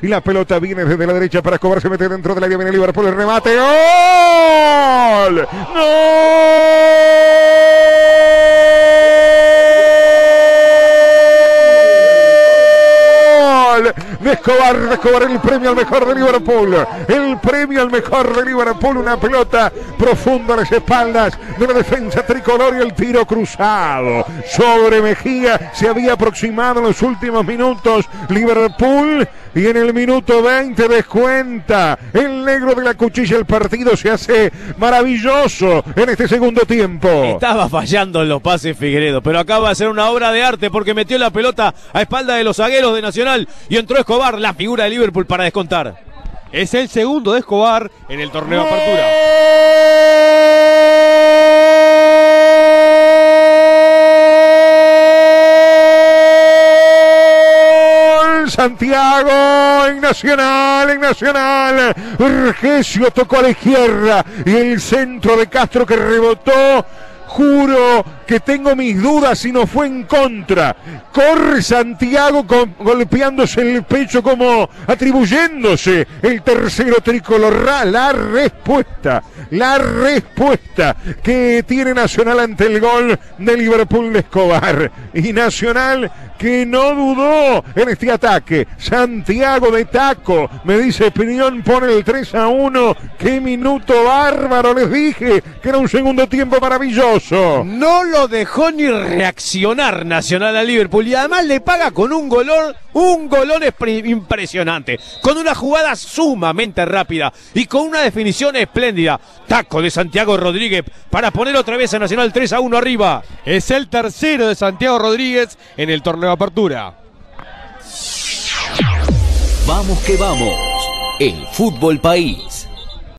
Y la pelota viene desde la derecha para Escobar. Se mete dentro del área. Viene Liverpool. El remate. ¡Gol! ¡Gol! De Escobar, Escobar, el premio al mejor de Liverpool. El premio al mejor de Liverpool. Una pelota profunda a las espaldas de la defensa tricolor y el tiro cruzado sobre Mejía. Se había aproximado en los últimos minutos Liverpool y en el minuto 20 descuenta el negro de la cuchilla. El partido se hace maravilloso en este segundo tiempo. Estaba fallando en los pases Figueredo, pero acaba de hacer una obra de arte porque metió la pelota a espalda de los zagueros de Nacional y entró Escobar, la figura de Liverpool, para descontar. Es el segundo de Escobar en el torneo Apertura. Santiago en Nacional, en Nacional. Urgesio tocó a la izquierda y el centro de Castro que rebotó. Juro que tengo mis dudas si no fue en contra. Corre Santiago golpeándose el pecho como atribuyéndose el tercero tricolor. La respuesta, la respuesta que tiene Nacional ante el gol de Liverpool de Escobar. Y Nacional que no dudó en este ataque. Santiago de Taco, me dice Piñón, pone el 3 a 1. Qué minuto bárbaro, les dije que era un segundo tiempo maravilloso. No lo dejó ni reaccionar Nacional a Liverpool y además le paga con un golón, un golón impresionante, con una jugada sumamente rápida y con una definición espléndida. Taco de Santiago Rodríguez para poner otra vez a Nacional 3 a 1 arriba. Es el tercero de Santiago Rodríguez en el torneo Apertura. Vamos que vamos. El fútbol país.